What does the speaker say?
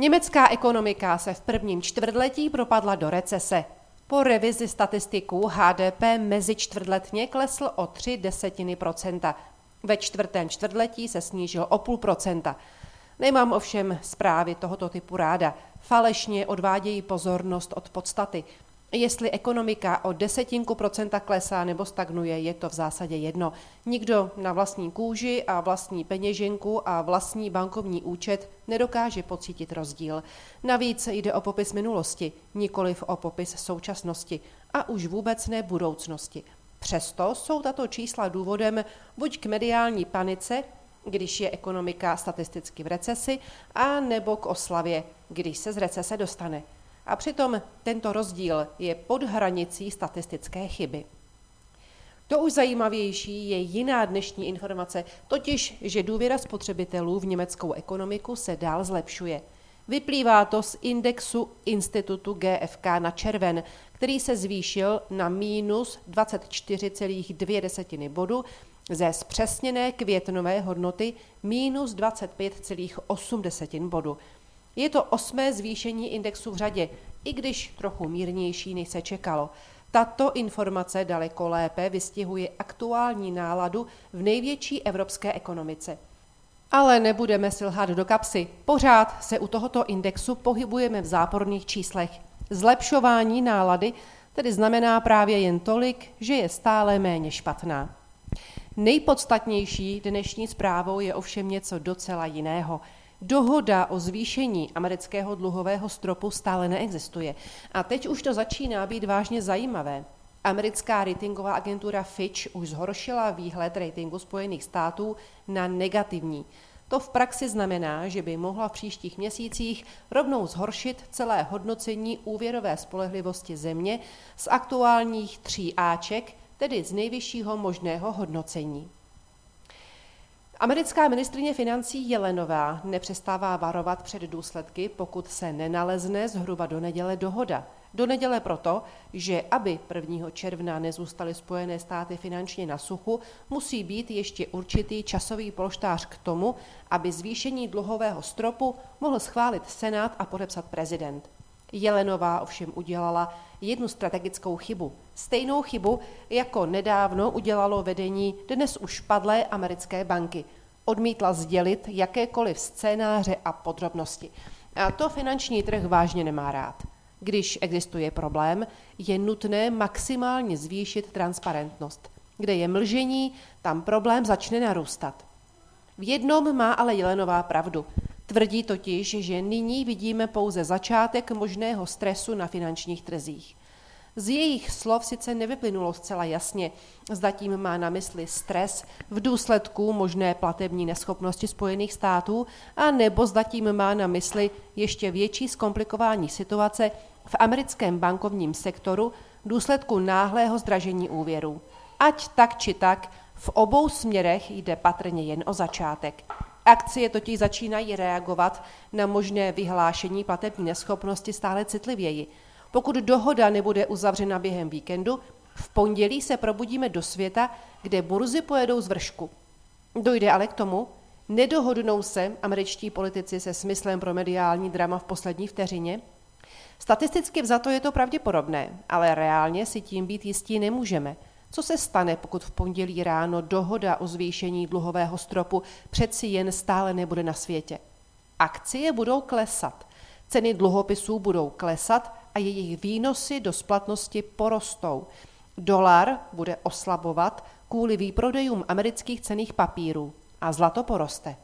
Německá ekonomika se v prvním čtvrtletí propadla do recese. Po revizi statistiků HDP mezi čtvrtletně klesl o 3 desetiny procenta. Ve čtvrtém čtvrtletí se snížil o půl procenta. Nemám ovšem zprávy tohoto typu ráda. Falešně odvádějí pozornost od podstaty. Jestli ekonomika o desetinku procenta klesá nebo stagnuje, je to v zásadě jedno. Nikdo na vlastní kůži a vlastní peněženku a vlastní bankovní účet nedokáže pocítit rozdíl. Navíc jde o popis minulosti, nikoliv o popis současnosti a už vůbec ne budoucnosti. Přesto jsou tato čísla důvodem buď k mediální panice, když je ekonomika statisticky v recesi, a nebo k oslavě, když se z recese dostane. A přitom tento rozdíl je pod hranicí statistické chyby. To už zajímavější je jiná dnešní informace, totiž, že důvěra spotřebitelů v německou ekonomiku se dál zlepšuje. Vyplývá to z indexu institutu GFK na červen, který se zvýšil na mínus 24,2 bodu ze zpřesněné květnové hodnoty mínus 25,8 bodu. Je to osmé zvýšení indexu v řadě, i když trochu mírnější, než se čekalo. Tato informace daleko lépe vystihuje aktuální náladu v největší evropské ekonomice. Ale nebudeme si lhát do kapsy. Pořád se u tohoto indexu pohybujeme v záporných číslech. Zlepšování nálady tedy znamená právě jen tolik, že je stále méně špatná. Nejpodstatnější dnešní zprávou je ovšem něco docela jiného – Dohoda o zvýšení amerického dluhového stropu stále neexistuje. A teď už to začíná být vážně zajímavé. Americká ratingová agentura Fitch už zhoršila výhled ratingu Spojených států na negativní. To v praxi znamená, že by mohla v příštích měsících rovnou zhoršit celé hodnocení úvěrové spolehlivosti země z aktuálních tří Aček, tedy z nejvyššího možného hodnocení. Americká ministrině financí Jelenová nepřestává varovat před důsledky, pokud se nenalezne zhruba do neděle dohoda. Do neděle proto, že aby 1. června nezůstaly Spojené státy finančně na suchu, musí být ještě určitý časový polštář k tomu, aby zvýšení dluhového stropu mohl schválit Senát a podepsat prezident. Jelenová ovšem udělala jednu strategickou chybu. Stejnou chybu, jako nedávno udělalo vedení dnes už padlé americké banky. Odmítla sdělit jakékoliv scénáře a podrobnosti. A to finanční trh vážně nemá rád. Když existuje problém, je nutné maximálně zvýšit transparentnost. Kde je mlžení, tam problém začne narůstat. V jednom má ale Jelenová pravdu. Tvrdí totiž, že nyní vidíme pouze začátek možného stresu na finančních trzích. Z jejich slov sice nevyplynulo zcela jasně, zda tím má na mysli stres v důsledku možné platební neschopnosti Spojených států, a nebo zda tím má na mysli ještě větší zkomplikování situace v americkém bankovním sektoru v důsledku náhlého zdražení úvěrů. Ať tak či tak, v obou směrech jde patrně jen o začátek. Akcie totiž začínají reagovat na možné vyhlášení platební neschopnosti stále citlivěji. Pokud dohoda nebude uzavřena během víkendu, v pondělí se probudíme do světa, kde burzy pojedou z vršku. Dojde ale k tomu, nedohodnou se američtí politici se smyslem pro mediální drama v poslední vteřině? Statisticky vzato je to pravděpodobné, ale reálně si tím být jistí nemůžeme. Co se stane, pokud v pondělí ráno dohoda o zvýšení dluhového stropu přeci jen stále nebude na světě? Akcie budou klesat, ceny dluhopisů budou klesat a jejich výnosy do splatnosti porostou. Dolar bude oslabovat kvůli výprodejům amerických cených papírů a zlato poroste.